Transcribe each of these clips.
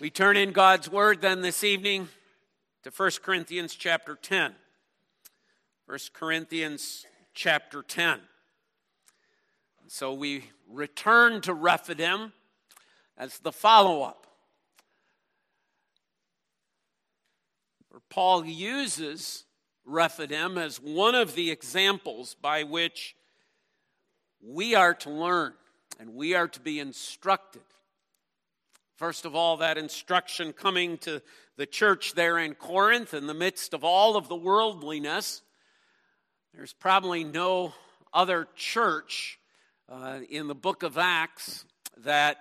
We turn in God's Word then this evening to 1 Corinthians chapter 10. 1 Corinthians chapter 10. So we return to Rephidim as the follow up. Where Paul uses Rephidim as one of the examples by which we are to learn and we are to be instructed First of all, that instruction coming to the church there in Corinth in the midst of all of the worldliness. There's probably no other church uh, in the book of Acts that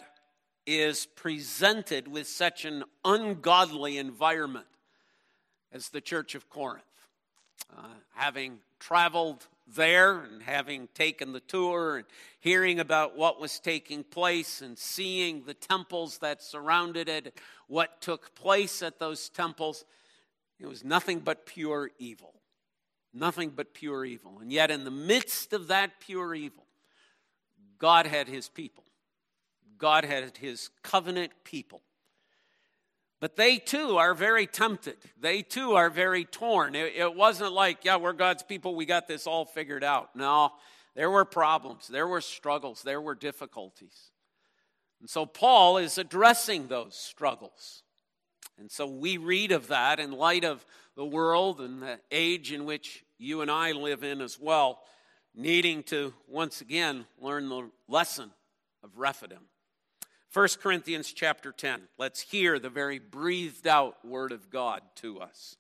is presented with such an ungodly environment as the church of Corinth. Uh, having traveled there and having taken the tour and hearing about what was taking place and seeing the temples that surrounded it, what took place at those temples, it was nothing but pure evil. Nothing but pure evil. And yet, in the midst of that pure evil, God had his people. God had his covenant people. But they too are very tempted. They too are very torn. It, it, wasn't like, yeah, we're God's people, we got this all figured out. No, there were problems, there were struggles, there were difficulties. And so Paul is addressing those struggles. And so we read of that in light of the world and the age in which you and I live in as well, needing to once again learn the lesson of Rephidim. 1 Corinthians chapter 10. Let's hear the very breathed out word of God to us.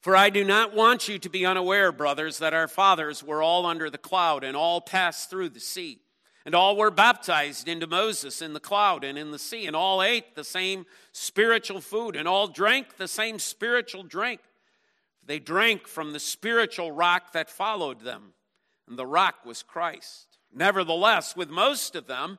For I do not want you to be unaware, brothers, that our fathers were all under the cloud and all passed through the sea. And all were baptized into Moses in the cloud and in the sea, and all ate the same spiritual food, and all drank the same spiritual drink. They drank from the spiritual rock that followed them, and the rock was Christ. Nevertheless, with most of them,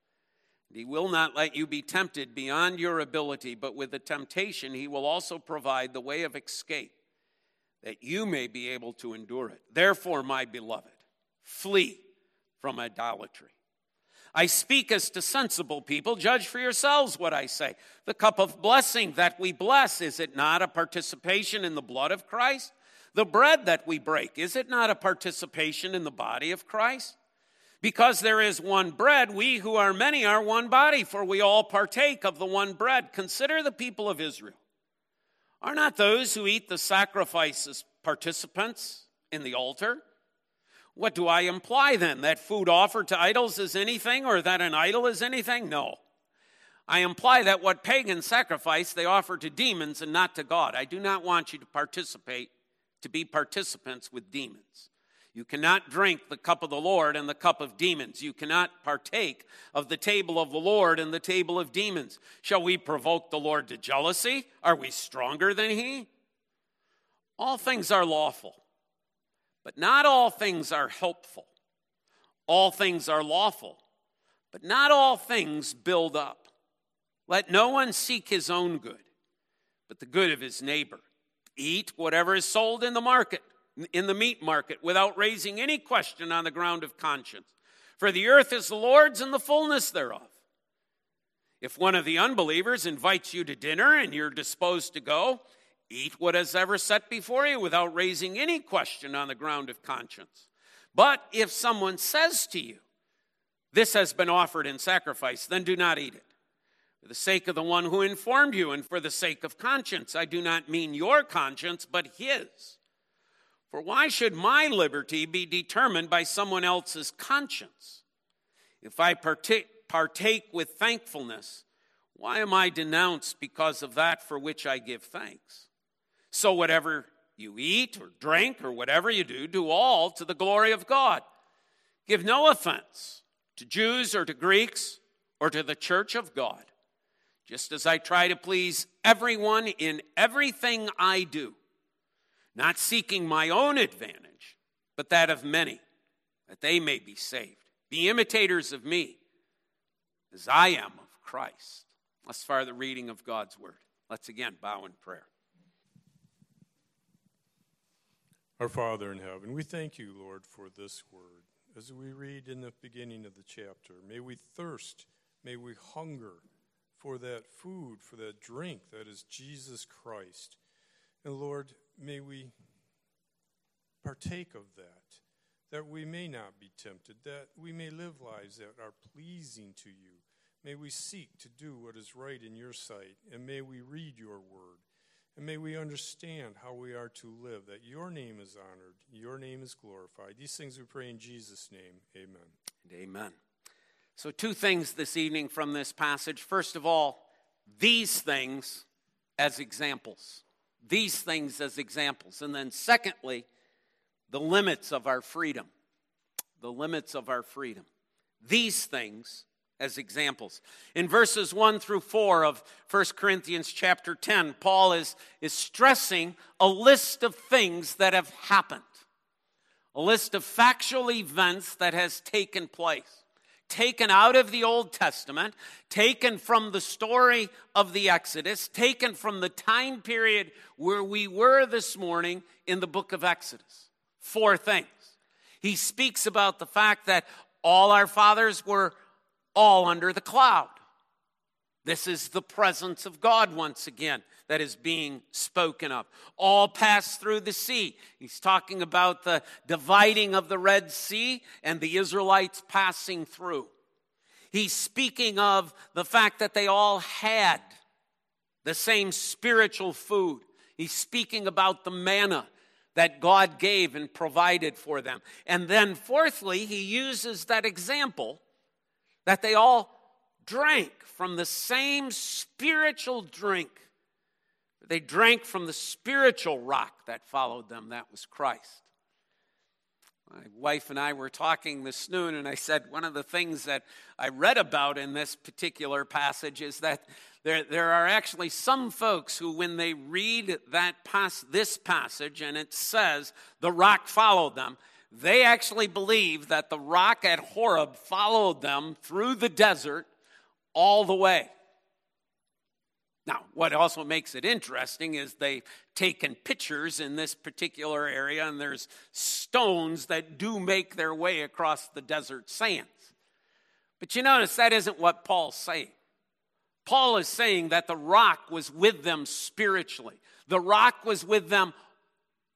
he will not let you be tempted beyond your ability, but with the temptation, He will also provide the way of escape that you may be able to endure it. Therefore, my beloved, flee from idolatry. I speak as to sensible people. Judge for yourselves what I say. The cup of blessing that we bless, is it not a participation in the blood of Christ? The bread that we break, is it not a participation in the body of Christ? Because there is one bread, we who are many are one body, for we all partake of the one bread. Consider the people of Israel. Are not those who eat the sacrifices participants in the altar? What do I imply then? That food offered to idols is anything, or that an idol is anything? No. I imply that what pagans sacrifice, they offer to demons and not to God. I do not want you to participate, to be participants with demons. You cannot drink the cup of the Lord and the cup of demons. You cannot partake of the table of the Lord and the table of demons. Shall we provoke the Lord to jealousy? Are we stronger than he? All things are lawful, but not all things are helpful. All things are lawful, but not all things build up. Let no one seek his own good, but the good of his neighbor. Eat whatever is sold in the market in the meat market without raising any question on the ground of conscience. For the earth is the Lord's and the fullness thereof. If one of the unbelievers invites you to dinner and you're disposed to go, eat what is ever set before you without raising any question on the ground of conscience. But if someone says to you, This has been offered in sacrifice, then do not eat it. For the sake of the one who informed you and for the sake of conscience, I do not mean your conscience, but his. For why should my liberty be determined by someone else's conscience? If I partake, partake with thankfulness, why am I denounced because of that for which I give thanks? So, whatever you eat or drink or whatever you do, do all to the glory of God. Give no offense to Jews or to Greeks or to the church of God, just as I try to please everyone in everything I do not seeking my own advantage, but that of many, that they may be saved. Be imitators of me, as I am of Christ. Thus far, the reading of God's word. Let's again bow in prayer. Our Father in heaven, we thank you, Lord, for this word. As we read in the beginning of the chapter, may we thirst, may we hunger for that food, for that drink that is Jesus Christ. And Lord, may we partake of that, that we may not be tempted, that we may live lives that are pleasing to you. May we seek to do what is right in your sight, and may we read your word, and may we understand how we are to live, that your name is honored, your name is glorified. These things we pray in Jesus' name. Amen. And amen. So, two things this evening from this passage. First of all, these things as examples these things as examples. And then, secondly, the limits of our freedom. The limits of our freedom. These things as examples. In verses 1 through 4 of 1 Corinthians chapter 10, Paul is, is stressing a list of things that have happened, a list of factual events that has taken place taken out of the Old Testament, taken from the story of the Exodus, taken from the time period where we were this morning in the book of Exodus. Four things. He speaks about the fact that all our fathers were all under the cloud. This is the presence of God once again that is being spoken of. All passed through the sea. He's talking about the dividing of the Red Sea and the Israelites passing through. He's speaking of the fact that they all had the same spiritual food. He's speaking about the manna that God gave and provided for them. And then, fourthly, he uses that example that they all drank from the same spiritual drink. They drank from the spiritual rock that followed them, that was Christ. My wife and I were talking this noon, and I said one of the things that I read about in this particular passage is that there, there are actually some folks who, when they read that pass, this passage and it says the rock followed them, they actually believe that the rock at Horeb followed them through the desert all the way. Now, what also makes it interesting is they've taken pictures in this particular area, and there's stones that do make their way across the desert sands. But you notice that isn't what Paul's saying. Paul is saying that the rock was with them spiritually, the rock was with them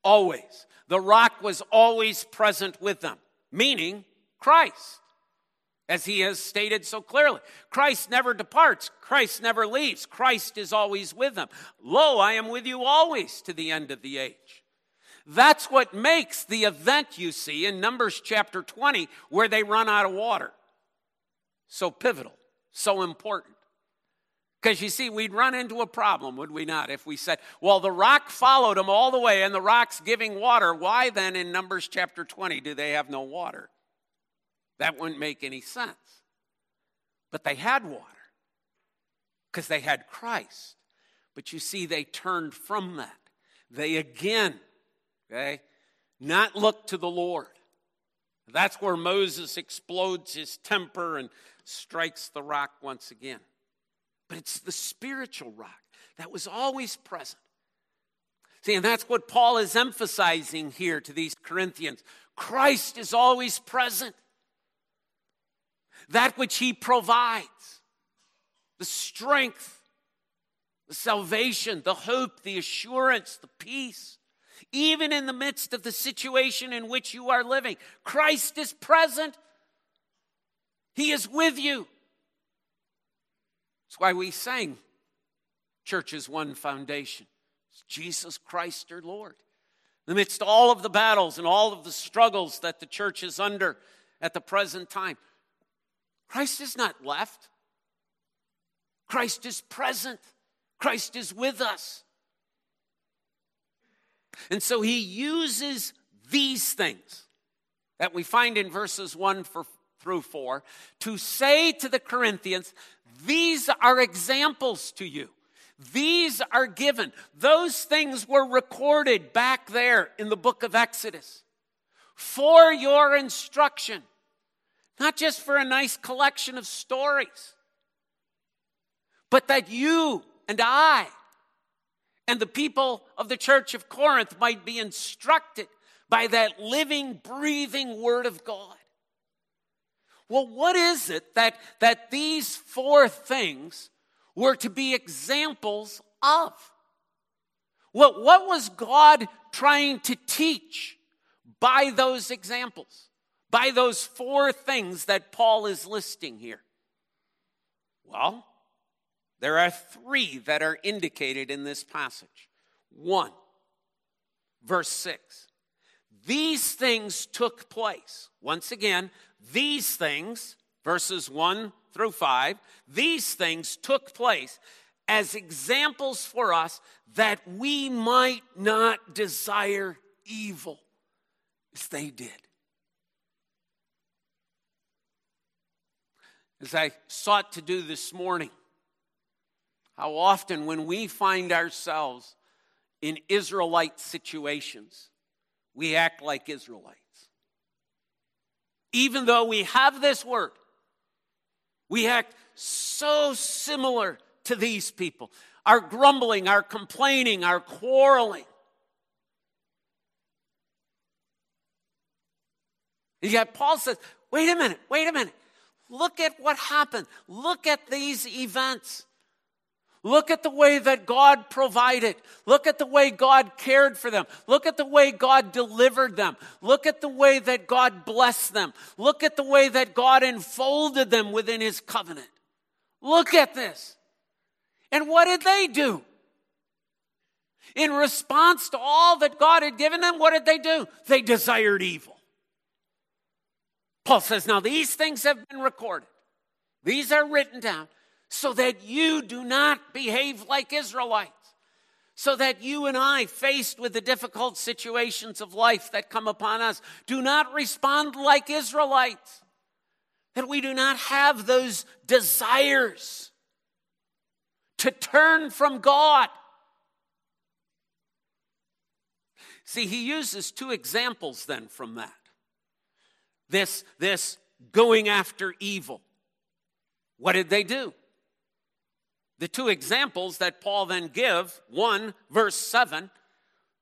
always. The rock was always present with them, meaning Christ as he has stated so clearly. Christ never departs, Christ never leaves, Christ is always with them. Lo, I am with you always to the end of the age. That's what makes the event you see in Numbers chapter 20 where they run out of water so pivotal, so important. Because you see, we'd run into a problem, would we not, if we said, well, the rock followed them all the way and the rock's giving water. Why then in Numbers chapter 20 do they have no water? That wouldn't make any sense. But they had water because they had Christ. But you see, they turned from that. They again, okay, not look to the Lord. That's where Moses explodes his temper and strikes the rock once again. But it's the spiritual rock that was always present. See, and that's what Paul is emphasizing here to these Corinthians. Christ is always present that which He provides the strength, the salvation, the hope, the assurance, the peace. Even in the midst of the situation in which you are living, Christ is present. He is with you. That's why we sang Church is one foundation. It's Jesus Christ our Lord. amidst all of the battles and all of the struggles that the church is under at the present time. Christ is not left, Christ is present, Christ is with us. And so he uses these things that we find in verses 1 for, through 4 to say to the Corinthians, These are examples to you. These are given. Those things were recorded back there in the book of Exodus for your instruction, not just for a nice collection of stories, but that you and I and the people of the church of Corinth might be instructed by that living, breathing Word of God. Well, what is it that, that these four things were to be examples of? What, what was God trying to teach by those examples, by those four things that Paul is listing here? Well, there are three that are indicated in this passage. One, verse 6. These things took place. Once again, these things, verses 1 through 5, these things took place as examples for us that we might not desire evil as they did. As I sought to do this morning, how often when we find ourselves in Israelite situations, we act like Israelites. Even though we have this word, we act so similar to these people. Our grumbling, our complaining, our quarreling. And yet Paul says, wait a minute, wait a minute. Look at what happened. Look at these events. Look at the way that God provided. Look at the way God cared for them. Look at the way God delivered them. Look at the way that God blessed them. Look at the way that God enfolded them within His covenant. Look at this. And what did they do? In response to all that God had given them, what did they do? They desired evil. Paul says, Now these things have been recorded, these are written down so that you do not behave like Israelites. So that you and I, faced with the difficult situations of life that come upon us, do not respond like Israelites. That we do not have those desires to turn from God. See, he uses two examples then from that. This, this going after evil. What did they do? The two examples that Paul then give one, verse 7,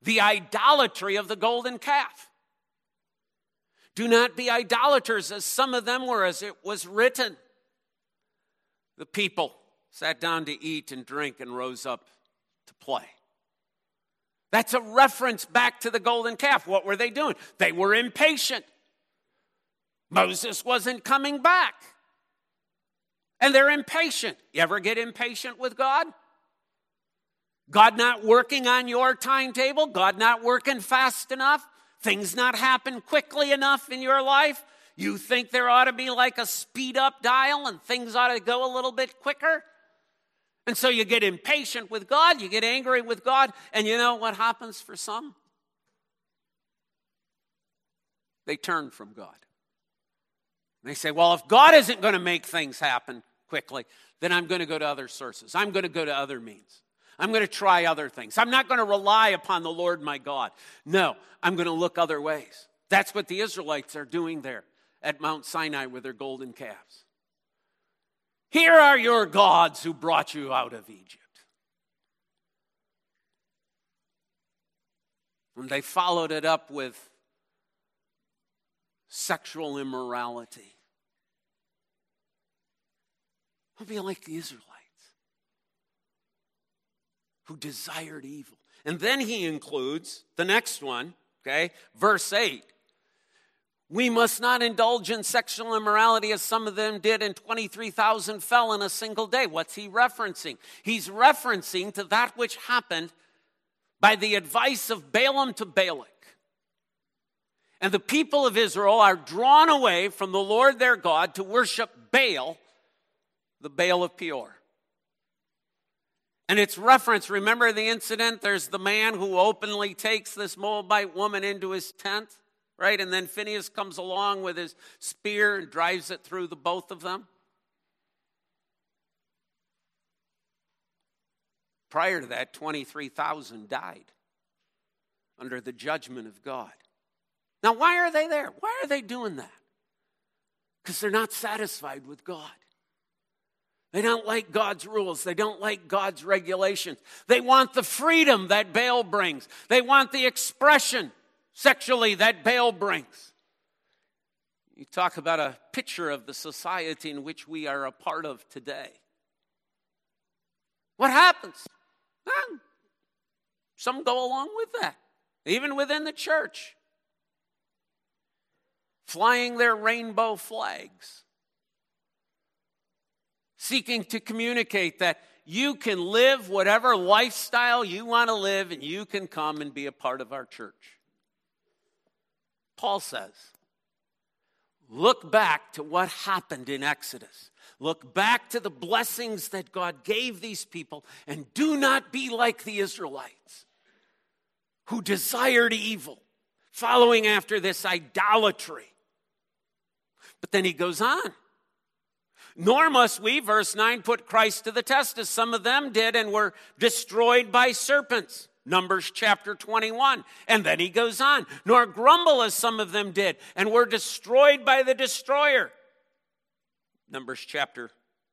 the idolatry of the golden calf. Do not be idolaters, as some of them were, as it was written. The people sat down to eat and drink and rose up to play. That's a reference back to the golden calf. What were they doing? They were impatient. Moses wasn't coming back and they're impatient. You ever get impatient with God? God not working on your timetable? God not working fast enough? Things not happen quickly enough in your life? You think there ought to be like a speed up dial and things ought to go a little bit quicker? And so you get impatient with God, you get angry with God, and you know what happens for some? They turn from God. They say, well, if God isn't going to make things happen, quickly, then I'm going to go to other sources. I'm going to go to other means. I'm going to try other things. I'm not going to rely upon the Lord my God. No, I'm going to look other ways. That's what the Israelites are doing there at Mount Sinai with their golden calves. Here are your gods who brought you out of Egypt. And they followed it up with sexual immorality. We'll be like the Israelites who desired evil. And then he includes the next one, okay, verse 8. We must not indulge in sexual immorality as some of them did, and 23,000 fell in a single day. What's he referencing? He's referencing to that which happened by the advice of Balaam to Balak. And the people of Israel are drawn away from the Lord their God to worship Baal, the Baal of Peor. And it's reference, remember the incident? There's the man who openly takes this Moabite woman into his tent, right? And then Phineas comes along with his spear and drives it through the both of them. Prior to that, 23,000 died under the judgment of God. Now, why are they there? Why are they doing that? Because they're not satisfied with God. They don't like God's rules. They don't like God's regulations. They want the freedom that Baal brings. They want the expression sexually that Baal brings. You talk about a picture of the society in which we are a part of today. What happens? Well, some go along with that, even within the church, flying their rainbow flags seeking to communicate that you can live whatever lifestyle you want to live and you can come and be a part of our church. Paul says, look back to what happened in Exodus. Look back to the blessings that God gave these people and do not be like the Israelites who desired evil, following after this idolatry. But then he goes on. Nor must we, verse 9, put Christ to the test as some of them did and were destroyed by serpents. Numbers chapter 21. And then he goes on, nor grumble as some of them did and were destroyed by the destroyer. Numbers chapter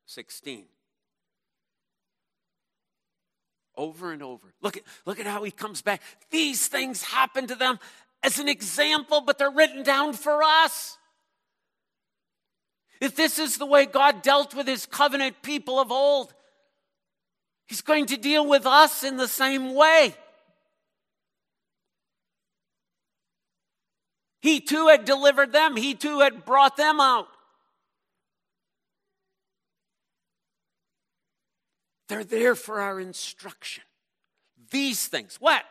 16. Over and over. Look at, look at how he comes back. These things happen to them as an example, but they're written down for us. If this is the way God dealt with his covenant people of old, he's going to deal with us in the same way. He too had delivered them, he too had brought them out. They're there for our instruction. These things. What?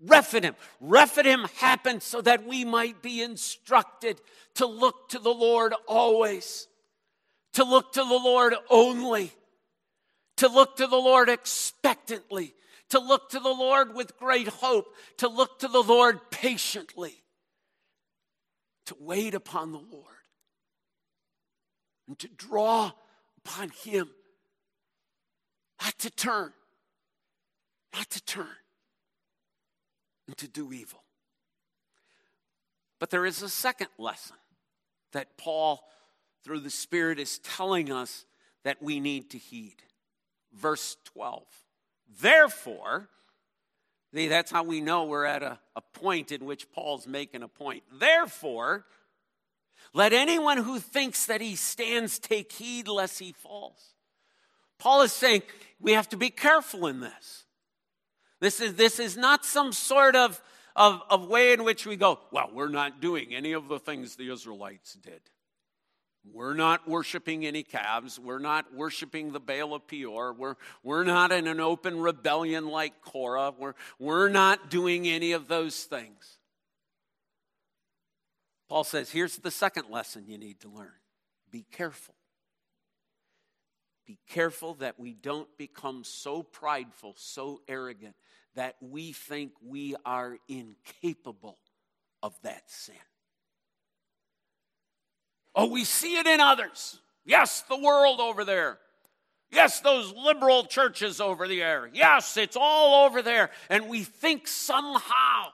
Rephidim. Rephidim happened so that we might be instructed to look to the Lord always, to look to the Lord only, to look to the Lord expectantly, to look to the Lord with great hope, to look to the Lord patiently, to wait upon the Lord, and to draw upon Him, not to turn, not to turn and to do evil. But there is a second lesson that Paul, through the Spirit, is telling us that we need to heed. Verse 12. Therefore, see, that's how we know we're at a, a point in which Paul's making a point. Therefore, let anyone who thinks that he stands take heed lest he falls. Paul is saying we have to be careful in this. This is, this is not some sort of, of, of way in which we go, well, we're not doing any of the things the Israelites did. We're not worshiping any calves. We're not worshiping the Baal of Peor. We're, we're not in an open rebellion like Korah. We're, we're not doing any of those things. Paul says, here's the second lesson you need to learn be careful. Be careful that we don't become so prideful, so arrogant, that we think we are incapable of that sin. Oh, we see it in others. Yes, the world over there. Yes, those liberal churches over there. Yes, it's all over there. And we think somehow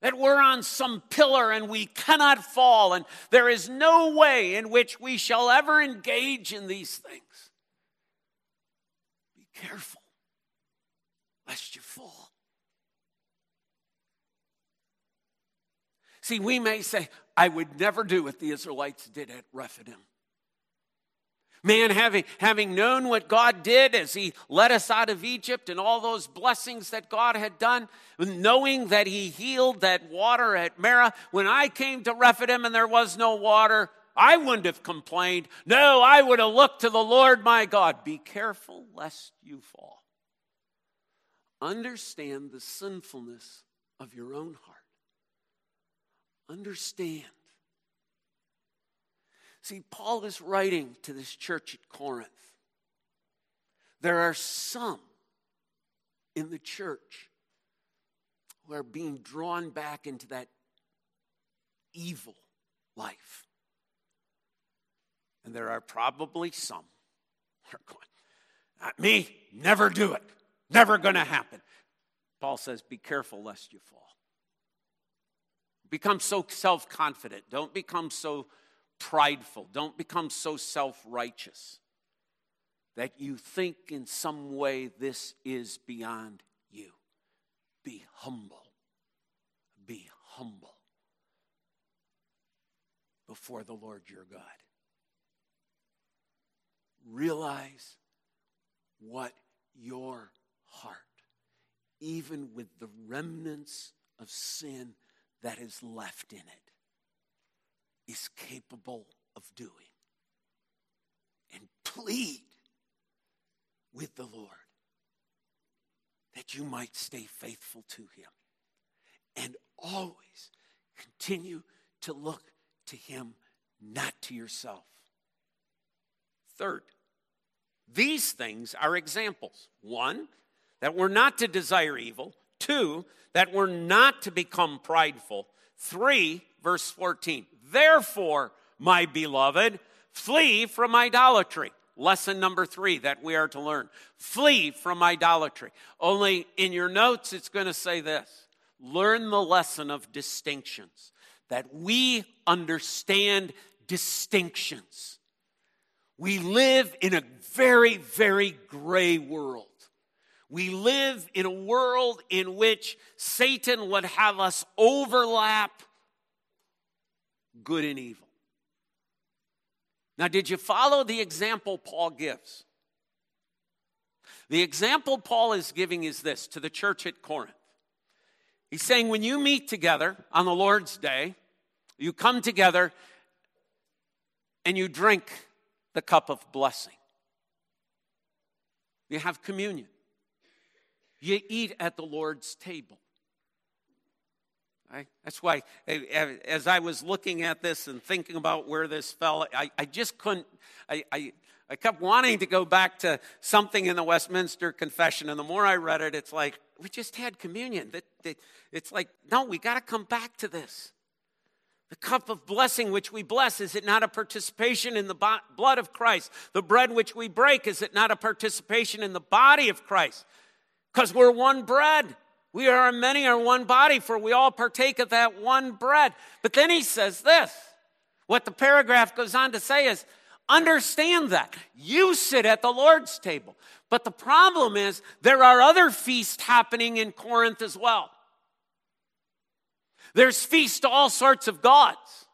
that we're on some pillar and we cannot fall, and there is no way in which we shall ever engage in these things. Careful lest you fall. See, we may say, I would never do what the Israelites did at Rephidim. Man, having, having known what God did as He led us out of Egypt and all those blessings that God had done, knowing that He healed that water at Marah, when I came to Rephidim and there was no water, I wouldn't have complained. No, I would have looked to the Lord my God. Be careful lest you fall understand the sinfulness of your own heart. Understand. See, Paul is writing to this church at Corinth. There are some in the church who are being drawn back into that evil life. And there are probably some are going, not me, never do it, never going to happen. Paul says, be careful lest you fall. Become so self confident. Don't become so prideful. Don't become so self righteous that you think in some way this is beyond you. Be humble. Be humble before the Lord your God. Realize what your heart, even with the remnants of sin that is left in it, is capable of doing. And plead with the Lord that you might stay faithful to Him and always continue to look to Him, not to yourself. Third, these things are examples. One, that we're not to desire evil. Two, that we're not to become prideful. Three, verse 14, therefore, my beloved, flee from idolatry. Lesson number three that we are to learn flee from idolatry. Only in your notes, it's going to say this learn the lesson of distinctions, that we understand distinctions. We live in a very, very gray world. We live in a world in which Satan would have us overlap good and evil. Now, did you follow the example Paul gives? The example Paul is giving is this to the church at Corinth. He's saying, when you meet together on the Lord's day, you come together and you drink the cup of blessing. You have communion. You eat at the Lord's table. Right? That's why, eh, eh, as I was looking at this and thinking about where this fell, I, I just couldn't, I, I, I kept wanting to go back to something in the Westminster Confession. And the more I read it, it's like, we just had communion. It's like, no, we got to come back to this. The cup of blessing which we bless, is it not a participation in the blood of Christ? The bread which we break, is it not a participation in the body of Christ? Because we're one bread. We are many are one body, for we all partake of that one bread. But then he says this. What the paragraph goes on to say is understand that. You sit at the Lord's table. But the problem is there are other feasts happening in Corinth as well. There's feasts to all sorts of gods.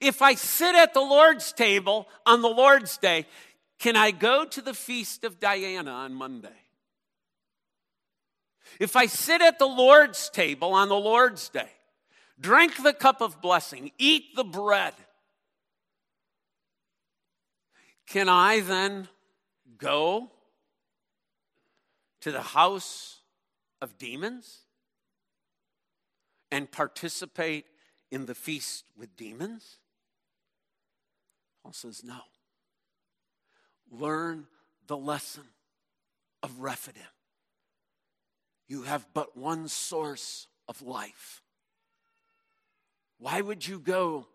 If I sit at the Lord's table on the Lord's day, can I go to the feast of Diana on Monday? If I sit at the Lord's table on the Lord's day, drink the cup of blessing, eat the bread, can I then go to the house of demons and participate in the feast with demons? Paul says, no. Learn the lesson of Rephidim. You have but one source of life. Why would you go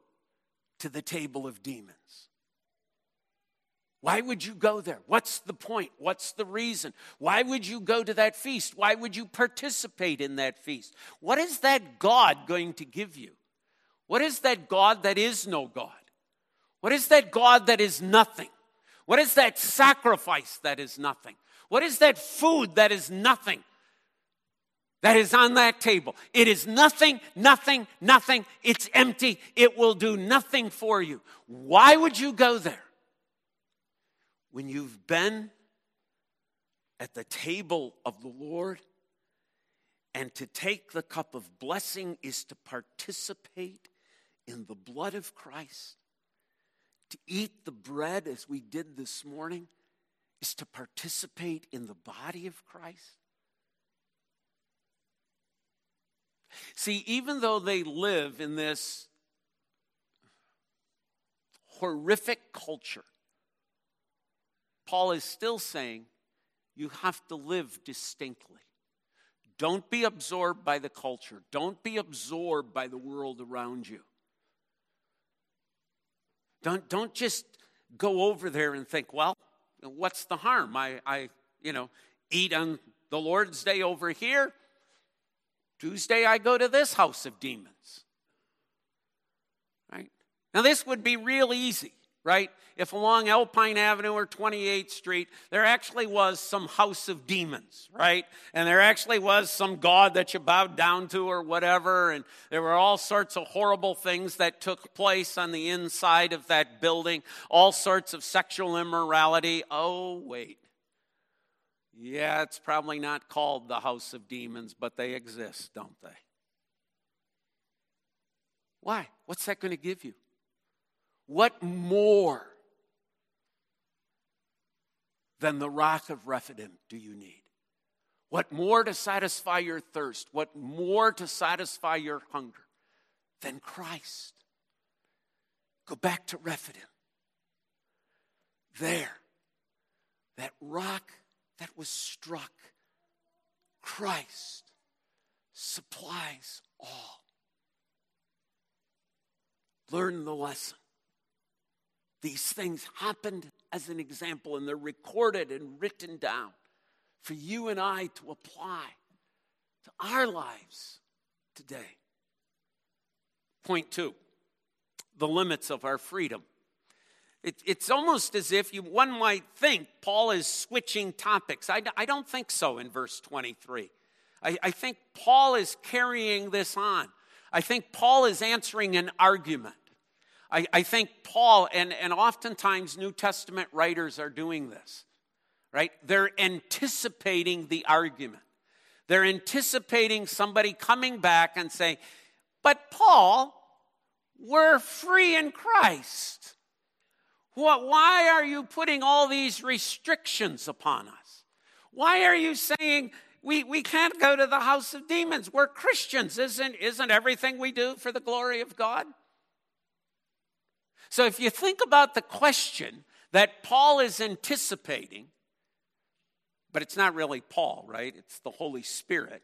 to the table of demons? Why would you go there? What's the point? What's the reason? Why would you go to that feast? Why would you participate in that feast? What is that God going to give you? What is that God that is no God? What is that God that is nothing? What is that sacrifice that is nothing? What is that food that is nothing? that is on that table. It is nothing, nothing, nothing. It's empty. It will do nothing for you. Why would you go there? When you've been at the table of the Lord, and to take the cup of blessing is to participate in the blood of Christ. To eat the bread, as we did this morning, is to participate in the body of Christ. See, even though they live in this horrific culture, Paul is still saying you have to live distinctly. Don't be absorbed by the culture, don't be absorbed by the world around you. Don't, don't just go over there and think, well, what's the harm? I, I, you know, eat on the Lord's Day over here. Tuesday, I go to this house of demons. Right? Now, this would be real easy right? If along Alpine Avenue or 28th Street, there actually was some house of demons, right? And there actually was some god that you bowed down to or whatever, and there were all sorts of horrible things that took place on the inside of that building, all sorts of sexual immorality. Oh, wait. Yeah, it's probably not called the house of demons, but they exist, don't they? Why? What's that going to give you? What more than the rock of Rephidim do you need? What more to satisfy your thirst? What more to satisfy your hunger than Christ? Go back to Rephidim. There, that rock that was struck, Christ supplies all. Learn the lesson. These things happened as an example, and they're recorded and written down for you and I to apply to our lives today. Point two the limits of our freedom. It, it's almost as if you, one might think Paul is switching topics. I, I don't think so in verse 23. I, I think Paul is carrying this on. I think Paul is answering an argument. I, I think Paul, and, and oftentimes New Testament writers are doing this, right? They're anticipating the argument. They're anticipating somebody coming back and saying, But Paul, we're free in Christ. What, why are you putting all these restrictions upon us? Why are you saying we, we can't go to the house of demons? We're Christians. Isn't, isn't everything we do for the glory of God? So if you think about the question that Paul is anticipating, but it's not really Paul, right? It's the Holy Spirit.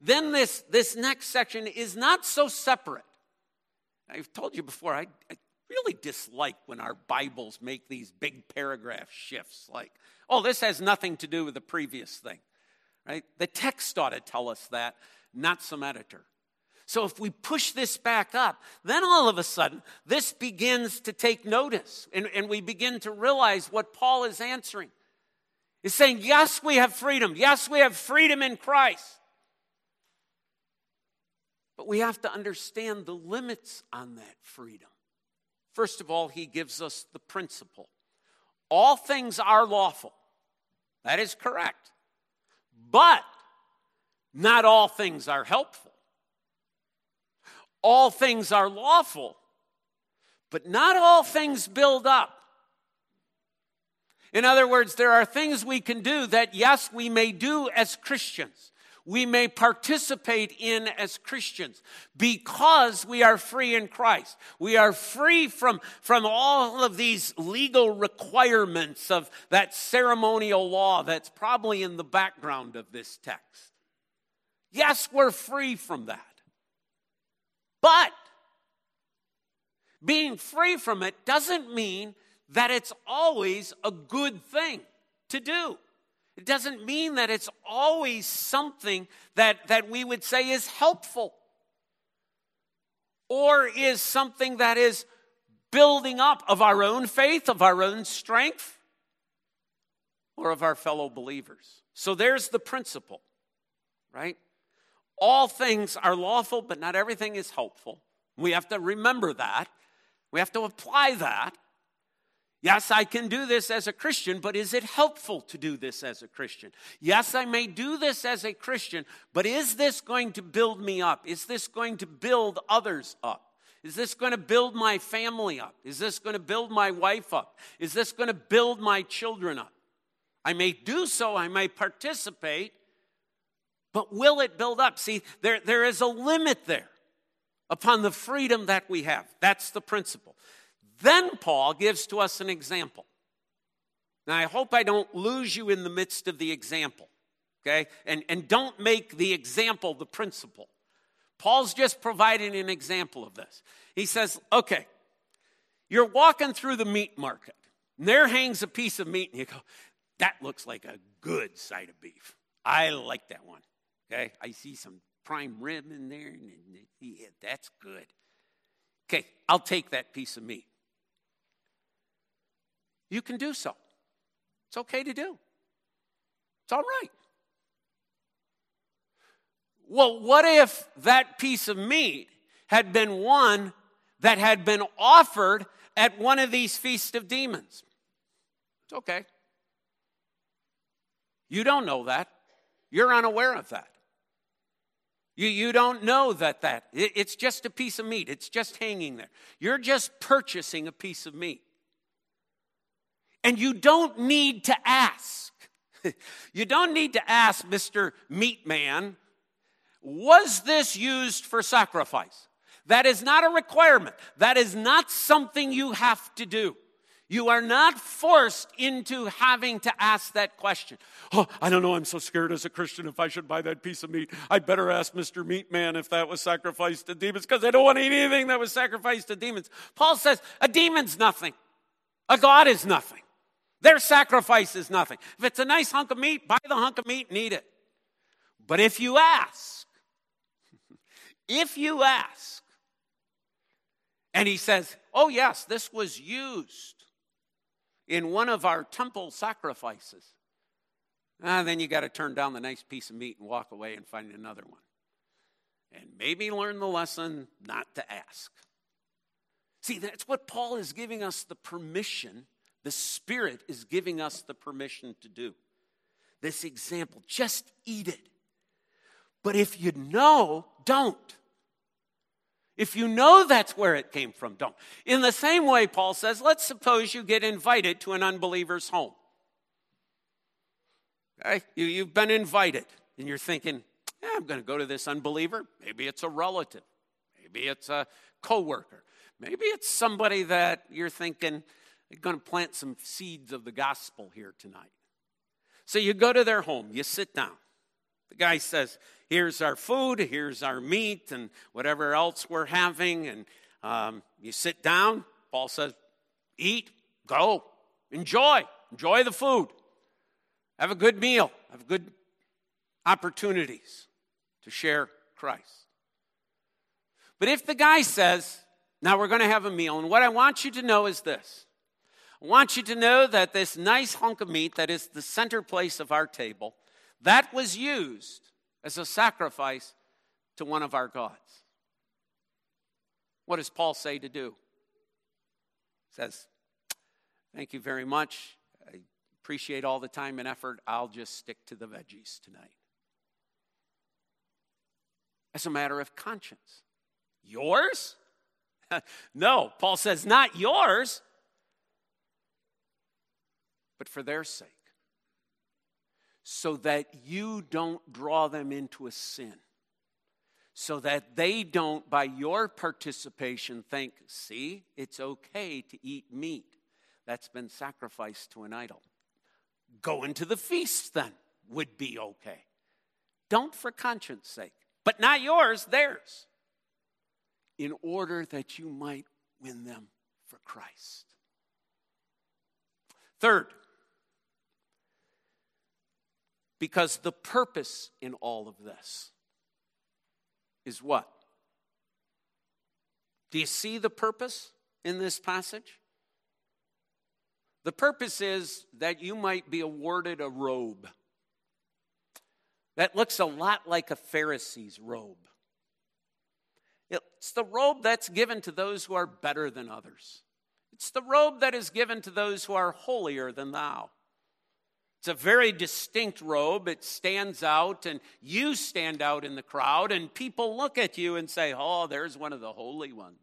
Then this, this next section is not so separate. I've told you before, I, I really dislike when our Bibles make these big paragraph shifts like, oh, this has nothing to do with the previous thing, right? The text ought to tell us that, not some editor. So if we push this back up, then all of a sudden, this begins to take notice, and, and we begin to realize what Paul is answering. He's saying, Yes, we have freedom. Yes, we have freedom in Christ. But we have to understand the limits on that freedom. First of all, he gives us the principle all things are lawful. That is correct. But not all things are helpful all things are lawful, but not all things build up. In other words, there are things we can do that, yes, we may do as Christians. We may participate in as Christians because we are free in Christ. We are free from, from all of these legal requirements of that ceremonial law that's probably in the background of this text. Yes, we're free from that. But being free from it doesn't mean that it's always a good thing to do. It doesn't mean that it's always something that, that we would say is helpful or is something that is building up of our own faith, of our own strength, or of our fellow believers. So there's the principle, right? All things are lawful, but not everything is helpful. We have to remember that. We have to apply that. Yes, I can do this as a Christian, but is it helpful to do this as a Christian? Yes, I may do this as a Christian, but is this going to build me up? Is this going to build others up? Is this going to build my family up? Is this going to build my wife up? Is this going to build my children up? I may do so, I may participate, But will it build up? See, there, there is a limit there upon the freedom that we have. That's the principle. Then Paul gives to us an example. Now, I hope I don't lose you in the midst of the example, okay? And, and don't make the example the principle. Paul's just providing an example of this. He says, okay, you're walking through the meat market, and there hangs a piece of meat, and you go, that looks like a good side of beef. I like that one. Okay, I see some prime rib in there, and yeah, that's good. Okay, I'll take that piece of meat. You can do so. It's okay to do. It's all right. Well, what if that piece of meat had been one that had been offered at one of these feasts of demons? It's okay. You don't know that. You're unaware of that. You, you don't know that that it, it's just a piece of meat. It's just hanging there. You're just purchasing a piece of meat. And you don't need to ask. you don't need to ask Mr. Meat Man, was this used for sacrifice? That is not a requirement. That is not something you have to do. You are not forced into having to ask that question. Oh, I don't know. I'm so scared as a Christian if I should buy that piece of meat. I'd better ask Mr. Meat Man if that was sacrificed to demons because I don't want to eat anything that was sacrificed to demons. Paul says a demon's nothing, a God is nothing. Their sacrifice is nothing. If it's a nice hunk of meat, buy the hunk of meat and eat it. But if you ask, if you ask, and he says, Oh, yes, this was used in one of our temple sacrifices. Ah, then you got to turn down the nice piece of meat and walk away and find another one. And maybe learn the lesson not to ask. See, that's what Paul is giving us the permission, the Spirit is giving us the permission to do. This example, just eat it. But if you know, don't. If you know that's where it came from, don't. In the same way, Paul says, let's suppose you get invited to an unbeliever's home. Okay? You, have been invited, and you're thinking, I'm going to go to this unbeliever. Maybe it's a relative. Maybe it's a coworker. Maybe it's somebody that you're thinking, going to plant some seeds of the gospel here tonight. So you go to their home, you sit down. The guy says, Here's our food, here's our meat, and whatever else we're having. And um, you sit down. Paul says, Eat, go, enjoy, enjoy the food. Have a good meal, have good opportunities to share Christ. But if the guy says, Now we're going to have a meal, and what I want you to know is this I want you to know that this nice hunk of meat that is the center place of our table that was used as a sacrifice to one of our gods. What does Paul say to do? He says, Thank you very much. I appreciate all the time and effort. I'll just stick to the veggies tonight. As a matter of conscience. Yours? no, Paul says, not yours, but for their sake so that you don't draw them into a sin. So that they don't, by your participation, think, see, it's okay to eat meat that's been sacrificed to an idol. Going to the feast then would be okay. Don't for conscience sake, but not yours, theirs, in order that you might win them for Christ. Third, because the purpose in all of this is what? Do you see the purpose in this passage? The purpose is that you might be awarded a robe that looks a lot like a Pharisee's robe. It's the robe that's given to those who are better than others. It's the robe that is given to those who are holier than thou. It's a very distinct robe. It stands out, and you stand out in the crowd, and people look at you and say, Oh, there's one of the holy ones.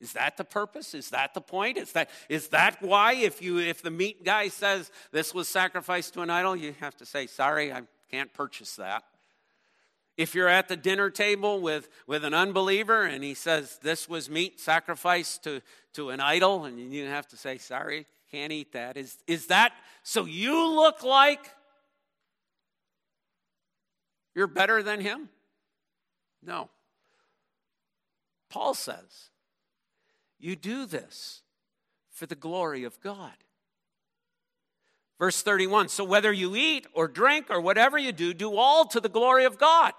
Is that the purpose? Is that the point? Is that, is that why if, you, if the meat guy says this was sacrificed to an idol, you have to say, Sorry, I'm Can't purchase that. If you're at the dinner table with, with an unbeliever and he says, This was meat sacrificed to, to an idol, and you have to say, Sorry, can't eat that. Is, is that so you look like you're better than him? No. Paul says, You do this for the glory of God. Verse 31 So whether you eat or drink or whatever you do, do all to the glory of God.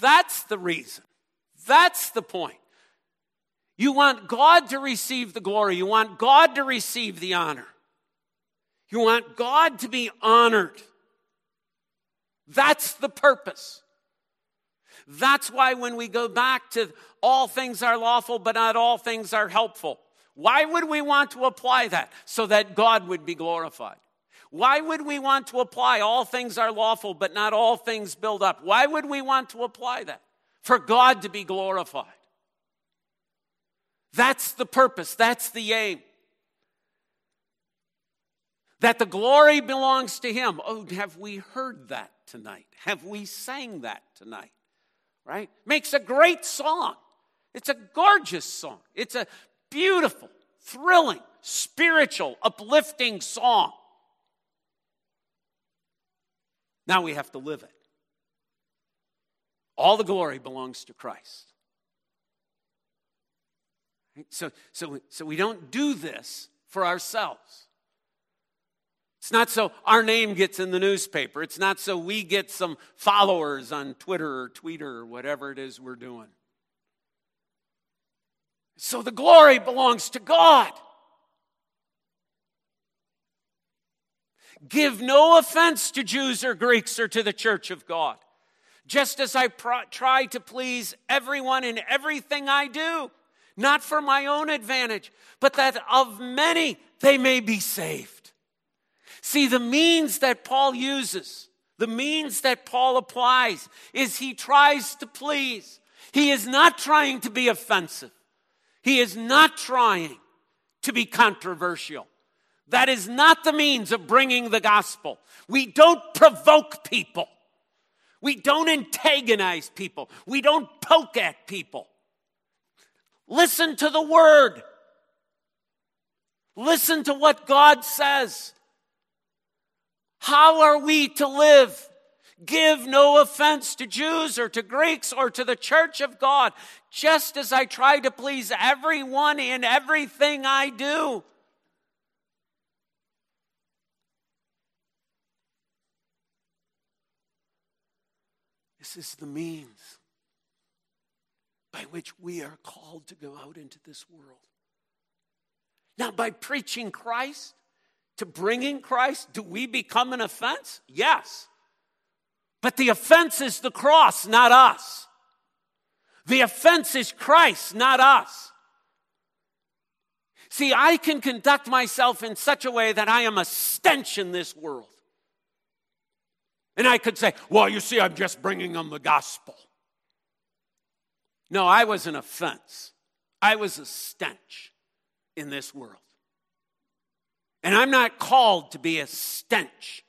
That's the reason. That's the point. You want God to receive the glory. You want God to receive the honor. You want God to be honored. That's the purpose. That's why when we go back to all things are lawful, but not all things are helpful, why would we want to apply that? So that God would be glorified. Why would we want to apply all things are lawful, but not all things build up? Why would we want to apply that? For God to be glorified. That's the purpose, that's the aim. That the glory belongs to Him. Oh, have we heard that tonight? Have we sang that tonight? Right? Makes a great song. It's a gorgeous song. It's a beautiful, thrilling, spiritual, uplifting song. Now we have to live it. All the glory belongs to Christ. So, so, so we don't do this for ourselves. It's not so our name gets in the newspaper. It's not so we get some followers on Twitter or Tweeter or whatever it is we're doing. So the glory belongs to God. Give no offense to Jews or Greeks or to the church of God, just as I pro- try to please everyone in everything I do, not for my own advantage, but that of many they may be saved. See, the means that Paul uses, the means that Paul applies, is he tries to please. He is not trying to be offensive, he is not trying to be controversial. That is not the means of bringing the gospel. We don't provoke people. We don't antagonize people. We don't poke at people. Listen to the word. Listen to what God says. How are we to live? Give no offense to Jews or to Greeks or to the church of God, just as I try to please everyone in everything I do. This is the means by which we are called to go out into this world. Now, by preaching Christ, to bringing Christ, do we become an offense? Yes. But the offense is the cross, not us. The offense is Christ, not us. See, I can conduct myself in such a way that I am a stench in this world. And I could say, well, you see, I'm just bringing them the gospel. No, I was an offense. I was a stench in this world. And I'm not called to be a stench.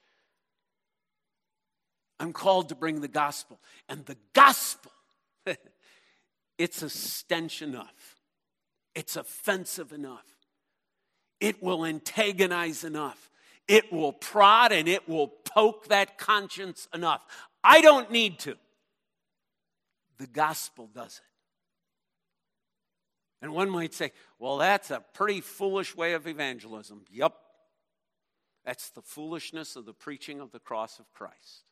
I'm called to bring the gospel. And the gospel, it's a stench enough. It's offensive enough. It will antagonize enough. It will prod and it will poke that conscience enough. I don't need to. The gospel does it. And one might say, well, that's a pretty foolish way of evangelism. Yep. That's the foolishness of the preaching of the cross of Christ.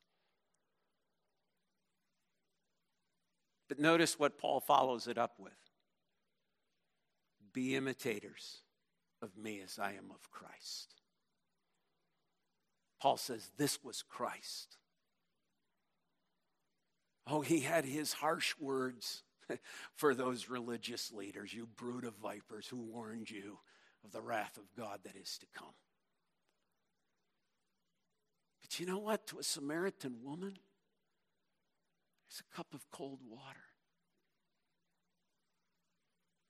But notice what Paul follows it up with be imitators of me as I am of Christ. Paul says this was Christ. Oh, he had his harsh words for those religious leaders, you brood of vipers who warned you of the wrath of God that is to come. But you know what? To a Samaritan woman, it's a cup of cold water.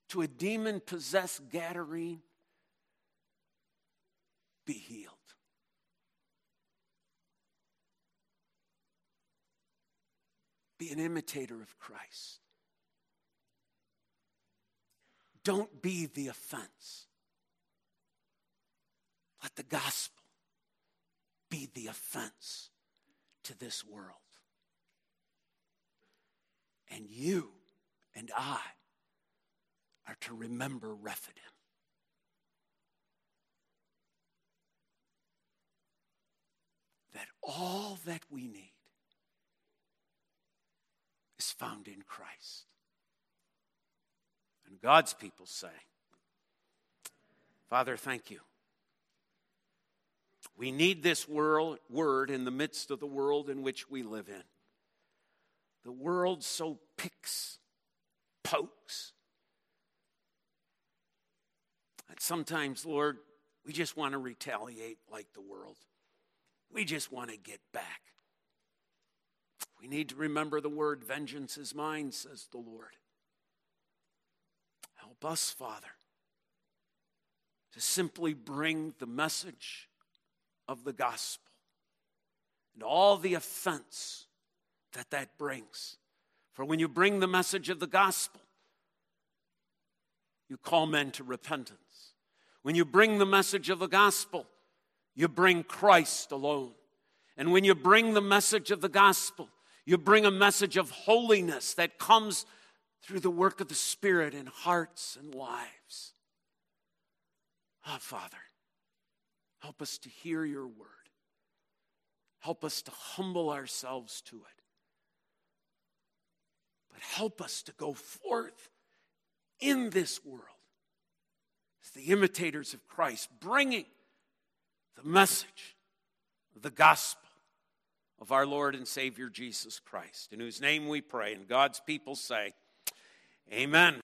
To a demon possessed Gadarene, be healed. Be an imitator of Christ. Don't be the offense. Let the gospel be the offense to this world. And you and I are to remember Rephidim. That all that we need is found in Christ. And God's people say, Father, thank you. We need this world, word in the midst of the world in which we live in. The world so picks, pokes. And sometimes, Lord, we just want to retaliate like the world. We just want to get back. We need to remember the word, vengeance is mine, says the Lord. Help us, Father, to simply bring the message of the gospel and all the offense that that brings. For when you bring the message of the gospel, you call men to repentance. When you bring the message of the gospel, you bring Christ alone. And when you bring the message of the gospel, you bring a message of holiness that comes through the work of the Spirit in hearts and lives. Ah, oh, Father, help us to hear your word. Help us to humble ourselves to it. But help us to go forth in this world as the imitators of Christ, bringing the message the gospel of our Lord and Savior Jesus Christ, in whose name we pray. And God's people say, Amen.